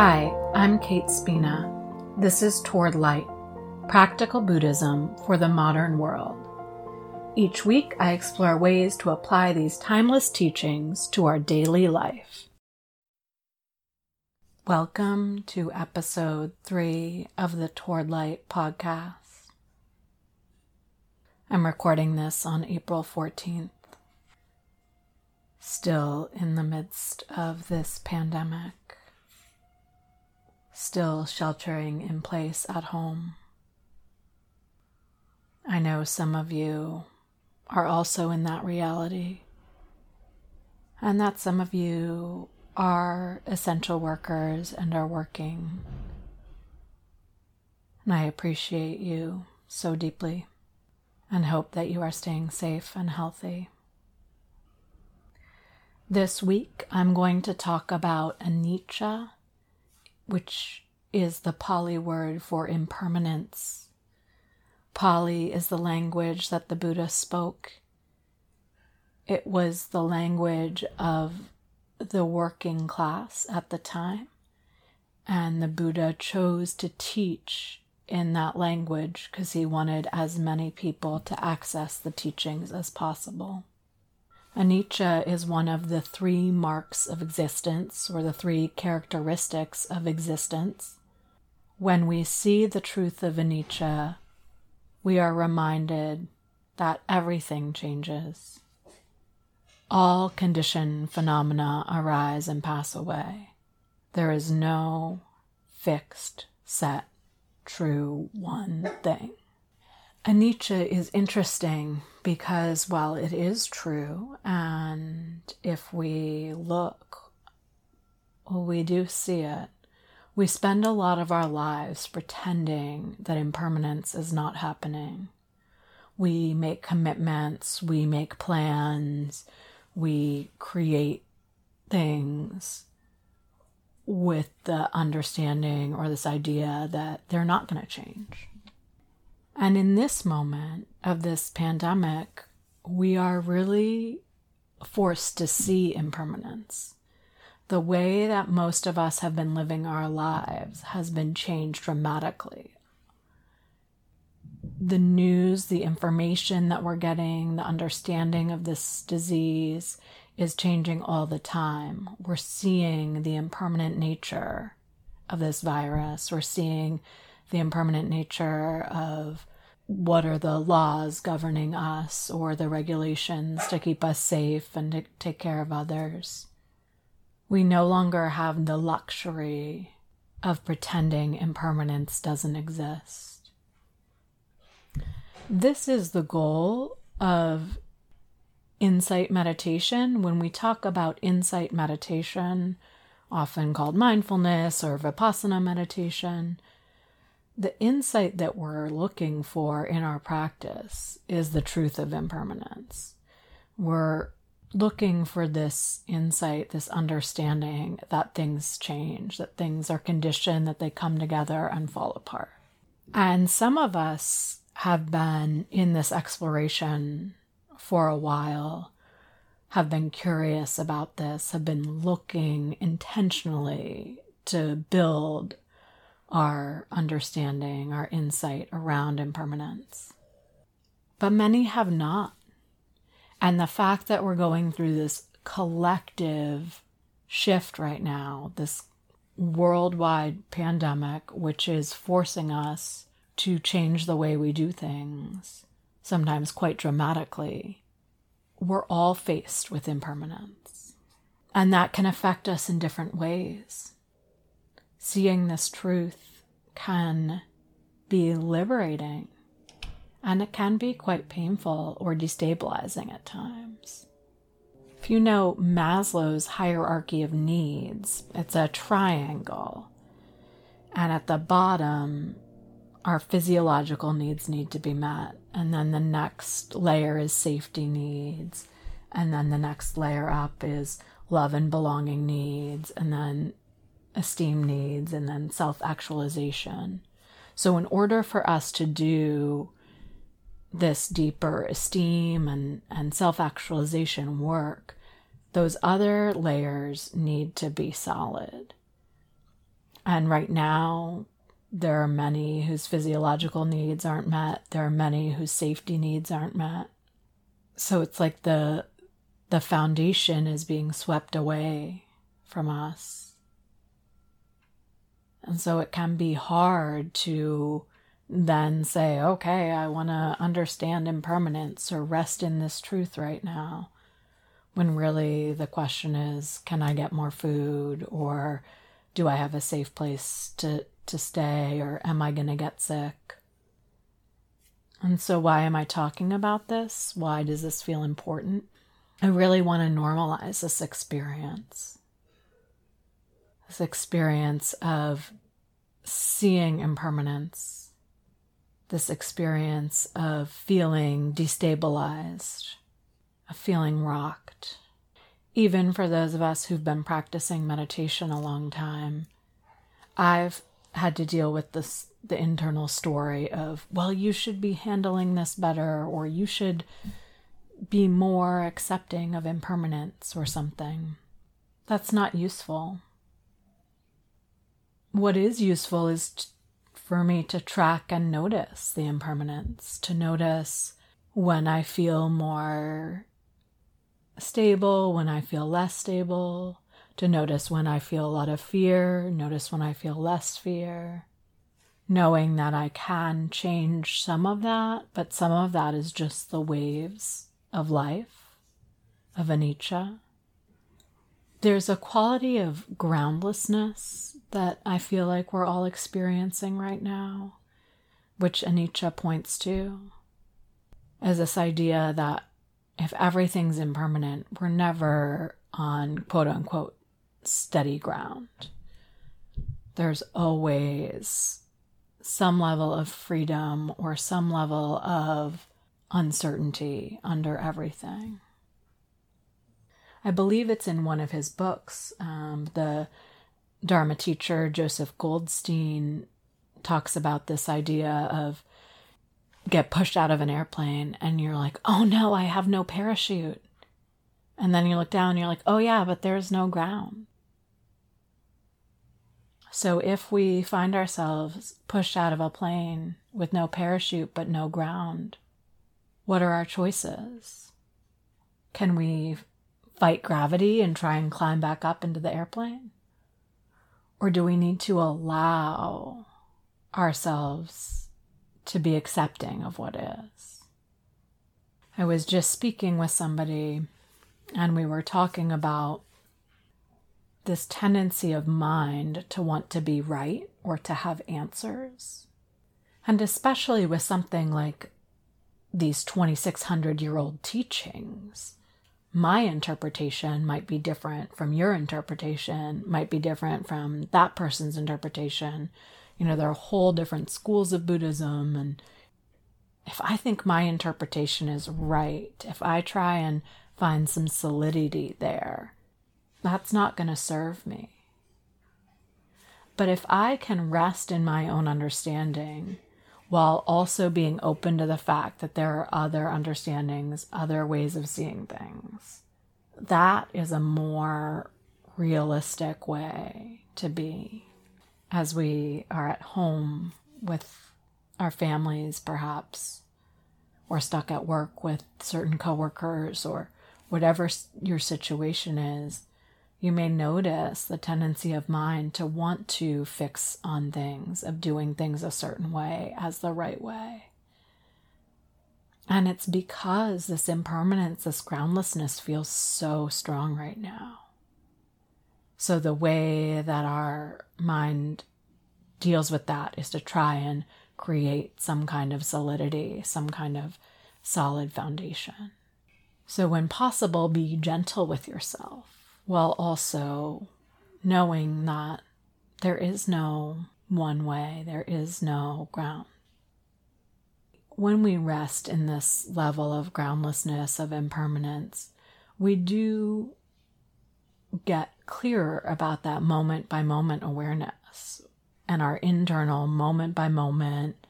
Hi, I'm Kate Spina. This is Toward Light Practical Buddhism for the Modern World. Each week, I explore ways to apply these timeless teachings to our daily life. Welcome to episode three of the Toward Light podcast. I'm recording this on April 14th. Still in the midst of this pandemic still sheltering in place at home. I know some of you are also in that reality, and that some of you are essential workers and are working. And I appreciate you so deeply and hope that you are staying safe and healthy. This week, I'm going to talk about anicca which is the Pali word for impermanence. Pali is the language that the Buddha spoke. It was the language of the working class at the time, and the Buddha chose to teach in that language because he wanted as many people to access the teachings as possible. Anicca is one of the three marks of existence, or the three characteristics of existence. When we see the truth of anicca, we are reminded that everything changes. All conditioned phenomena arise and pass away. There is no fixed, set, true one thing. Anicca is interesting because while it is true, and if we look, we do see it, we spend a lot of our lives pretending that impermanence is not happening. We make commitments, we make plans, we create things with the understanding or this idea that they're not going to change. And in this moment of this pandemic, we are really forced to see impermanence. The way that most of us have been living our lives has been changed dramatically. The news, the information that we're getting, the understanding of this disease is changing all the time. We're seeing the impermanent nature of this virus. We're seeing the impermanent nature of what are the laws governing us or the regulations to keep us safe and to take care of others. We no longer have the luxury of pretending impermanence doesn't exist. This is the goal of insight meditation. When we talk about insight meditation, often called mindfulness or vipassana meditation, the insight that we're looking for in our practice is the truth of impermanence. We're looking for this insight, this understanding that things change, that things are conditioned, that they come together and fall apart. And some of us have been in this exploration for a while, have been curious about this, have been looking intentionally to build our understanding, our insight around impermanence. But many have not. And the fact that we're going through this collective shift right now, this worldwide pandemic, which is forcing us to change the way we do things, sometimes quite dramatically, we're all faced with impermanence. And that can affect us in different ways seeing this truth can be liberating and it can be quite painful or destabilizing at times. If you know Maslow's hierarchy of needs, it's a triangle. And at the bottom, our physiological needs need to be met. And then the next layer is safety needs. And then the next layer up is love and belonging needs. And then esteem needs and then self actualization. So, in order for us to do this deeper esteem and, and self actualization work, those other layers need to be solid. And right now, there are many whose physiological needs aren't met. There are many whose safety needs aren't met. So it's like the the foundation is being swept away from us. And so it can be hard to then say, okay, I want to understand impermanence or rest in this truth right now. When really the question is, can I get more food? Or do I have a safe place to, to stay? Or am I going to get sick? And so, why am I talking about this? Why does this feel important? I really want to normalize this experience. This experience of seeing impermanence, this experience of feeling destabilized, of feeling rocked. Even for those of us who've been practicing meditation a long time, I've had to deal with this the internal story of, well, you should be handling this better, or you should be more accepting of impermanence or something. That's not useful. What is useful is t- for me to track and notice the impermanence, to notice when I feel more stable, when I feel less stable, to notice when I feel a lot of fear, notice when I feel less fear, knowing that I can change some of that, but some of that is just the waves of life, of anicca. There's a quality of groundlessness that I feel like we're all experiencing right now, which anicca points to is this idea that if everything's impermanent, we're never on quote unquote steady ground. There's always some level of freedom or some level of uncertainty under everything. I believe it's in one of his books. Um, the Dharma teacher, Joseph Goldstein, talks about this idea of get pushed out of an airplane and you're like, oh no, I have no parachute. And then you look down and you're like, oh yeah, but there's no ground. So if we find ourselves pushed out of a plane with no parachute but no ground, what are our choices? Can we fight gravity and try and climb back up into the airplane? Or do we need to allow ourselves to be accepting of what is? I was just speaking with somebody and we were talking about this tendency of mind to want to be right or to have answers. And especially with something like these 2,600 year old teachings, my interpretation might be different from your interpretation, might be different from that person's interpretation. You know, there are whole different schools of Buddhism. And if I think my interpretation is right, if I try and find some solidity there, that's not going to serve me. But if I can rest in my own understanding while also being open to the fact that there are other understandings, other ways of seeing things, that is a more realistic way to be as we are at home with our families, perhaps, or stuck at work with certain coworkers, or whatever your situation is you may notice the tendency of mind to want to fix on things, of doing things a certain way as the right way. And it's because this impermanence, this groundlessness feels so strong right now. So, the way that our mind deals with that is to try and create some kind of solidity, some kind of solid foundation. So, when possible, be gentle with yourself while also knowing that there is no one way, there is no ground. When we rest in this level of groundlessness, of impermanence, we do get clearer about that moment by moment awareness and our internal moment by moment,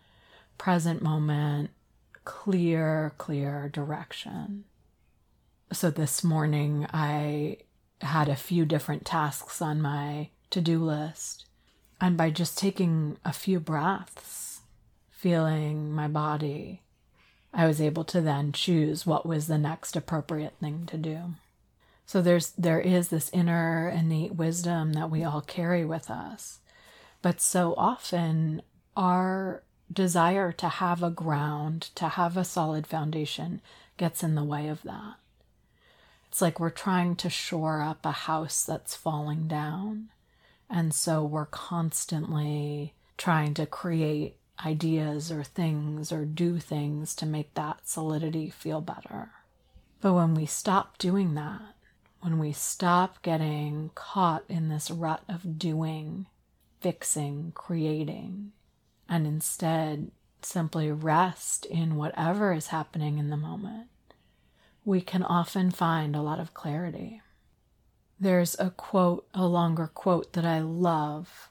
present moment, clear, clear direction. So this morning, I had a few different tasks on my to do list. And by just taking a few breaths, feeling my body, I was able to then choose what was the next appropriate thing to do. So there's there is this inner innate wisdom that we all carry with us. But so often our desire to have a ground, to have a solid foundation gets in the way of that. It's like we're trying to shore up a house that's falling down. And so we're constantly trying to create ideas or things or do things to make that solidity feel better. But when we stop doing that, when we stop getting caught in this rut of doing, fixing, creating, and instead simply rest in whatever is happening in the moment, we can often find a lot of clarity. There's a quote, a longer quote that I love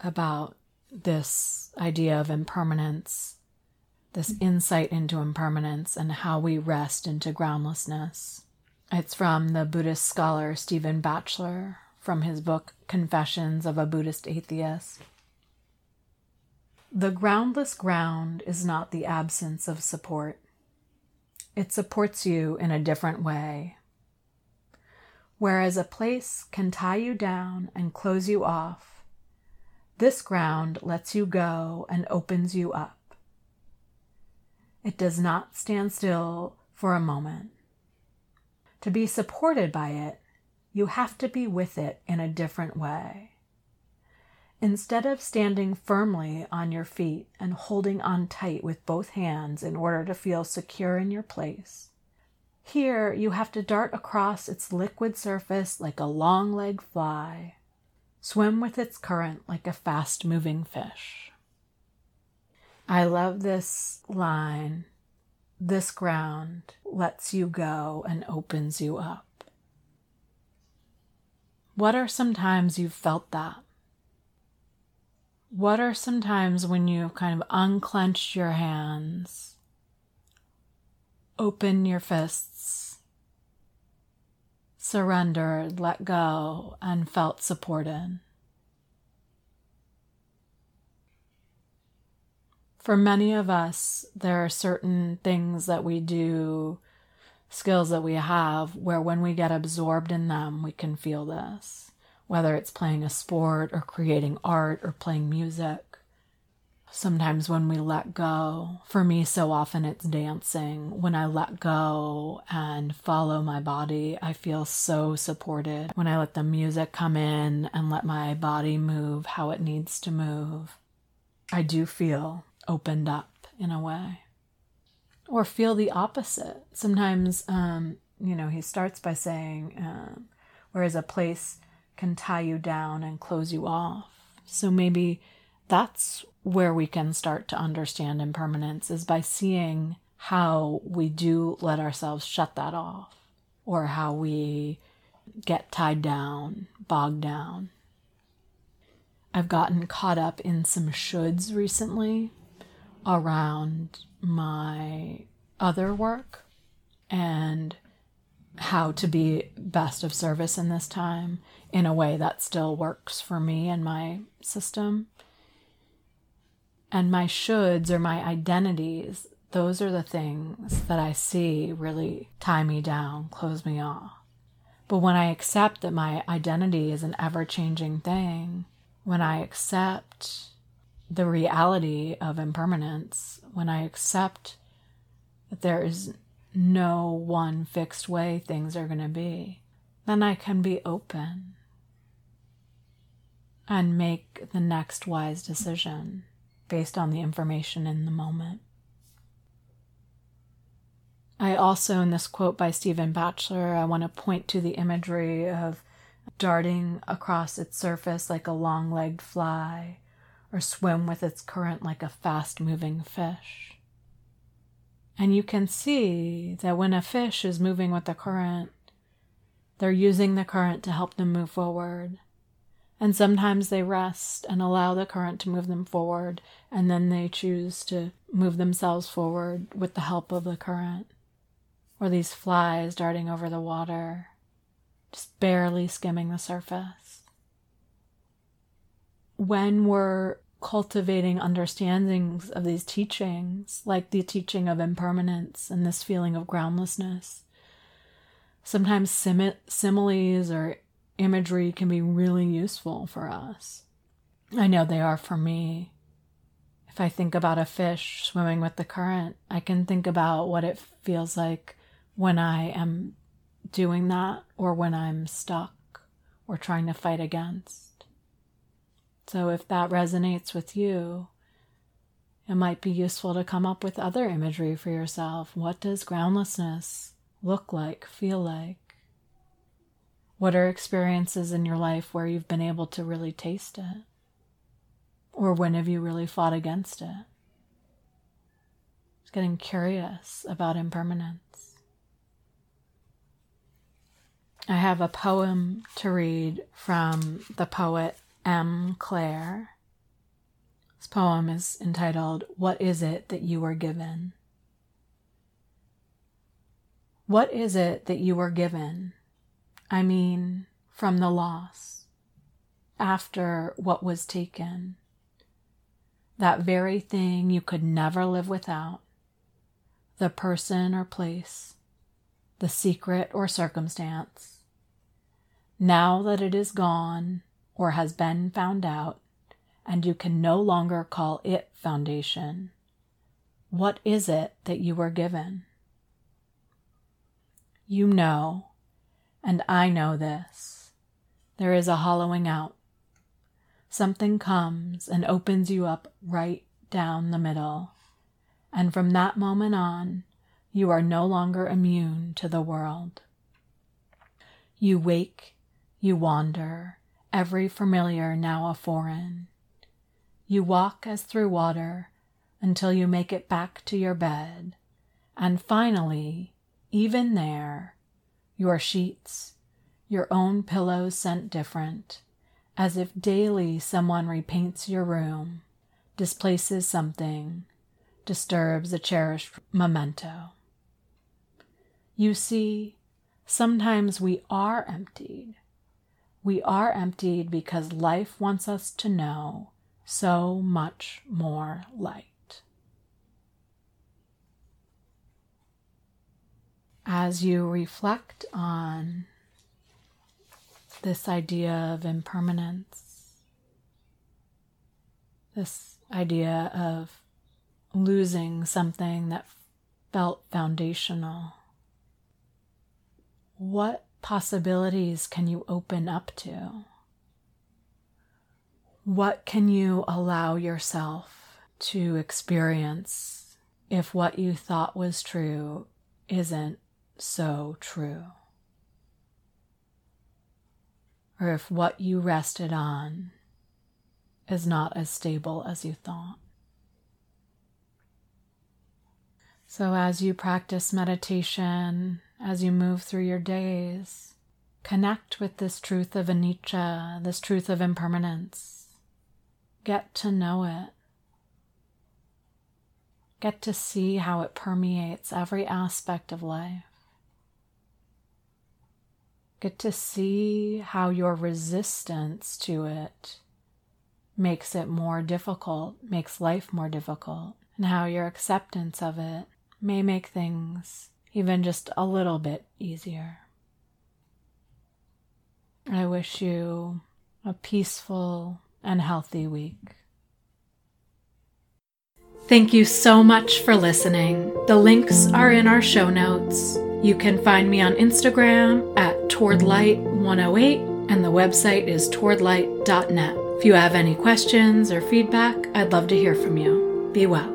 about this idea of impermanence, this insight into impermanence, and how we rest into groundlessness. It's from the Buddhist scholar Stephen Batchelor from his book Confessions of a Buddhist Atheist. The groundless ground is not the absence of support. It supports you in a different way. Whereas a place can tie you down and close you off, this ground lets you go and opens you up. It does not stand still for a moment. To be supported by it, you have to be with it in a different way. Instead of standing firmly on your feet and holding on tight with both hands in order to feel secure in your place, here you have to dart across its liquid surface like a long legged fly, swim with its current like a fast moving fish. I love this line. This ground lets you go and opens you up. What are some times you've felt that? What are some times when you've kind of unclenched your hands, open your fists, surrendered, let go, and felt supported? For many of us, there are certain things that we do, skills that we have, where when we get absorbed in them, we can feel this whether it's playing a sport or creating art or playing music. Sometimes when we let go, for me, so often it's dancing. When I let go and follow my body, I feel so supported. When I let the music come in and let my body move how it needs to move, I do feel opened up in a way. Or feel the opposite. Sometimes, um, you know, he starts by saying, uh, whereas a place can tie you down and close you off. So maybe that's where we can start to understand impermanence is by seeing how we do let ourselves shut that off or how we get tied down, bogged down. I've gotten caught up in some shoulds recently around my other work and how to be best of service in this time in a way that still works for me and my system. And my shoulds or my identities, those are the things that I see really tie me down, close me off. But when I accept that my identity is an ever changing thing, when I accept the reality of impermanence, when I accept that there is no one fixed way things are going to be, then I can be open and make the next wise decision based on the information in the moment. I also, in this quote by Stephen Batchelor, I want to point to the imagery of darting across its surface like a long legged fly, or swim with its current like a fast moving fish. And you can see that when a fish is moving with the current, they're using the current to help them move forward. And sometimes they rest and allow the current to move them forward, and then they choose to move themselves forward with the help of the current. Or these flies darting over the water, just barely skimming the surface. when we're cultivating understandings of these teachings, like the teaching of impermanence and this feeling of groundlessness, sometimes sim- similes or imagery can be really useful for us. I know they are for me. If I think about a fish swimming with the current, I can think about what it feels like when I am doing that or when I'm stuck or trying to fight against. So if that resonates with you, it might be useful to come up with other imagery for yourself. What does groundlessness look like, feel like? What are experiences in your life where you've been able to really taste it? Or when have you really fought against it? Just getting curious about impermanence. I have a poem to read from the poet M. Clare. This poem is entitled, What Is It That You Were Given? What is it that you were given? I mean, from the loss, after what was taken that very thing you could never live without, the person or place, the secret or circumstance. Now that it is gone or has been found out, and you can no longer call it foundation, what is it that you were given? You know, and I know this, there is a hollowing out something comes and opens you up right down the middle. And from that moment on, you are no longer immune to the world. You wake, you wander, every familiar now a foreign. You walk as through water until you make it back to your bed, and finally, even there, your sheets, your own pillows scent different, as if daily someone repaints your room, displaces something, disturbs a cherished memento. You see, sometimes we are emptied. We are emptied because life wants us to know so much more light. As you reflect on this idea of impermanence, this idea of losing something that felt foundational. What possibilities can you open up to? What can you allow yourself to experience if what you thought was true isn't so true? or if what you rested on is not as stable as you thought. So, as you practice meditation, as you move through your days, connect with this truth of anicca, this truth of impermanence. Get to know it. Get to see how it permeates every aspect of life. Get to see how your resistance to it makes it more difficult, makes life more difficult, and how your acceptance of it may make things even just a little bit easier. I wish you a peaceful and healthy week. Thank you so much for listening. The links are in our show notes. You can find me on Instagram at towardlight108 and the website is towardlight.net. If you have any questions or feedback, I'd love to hear from you. Be well.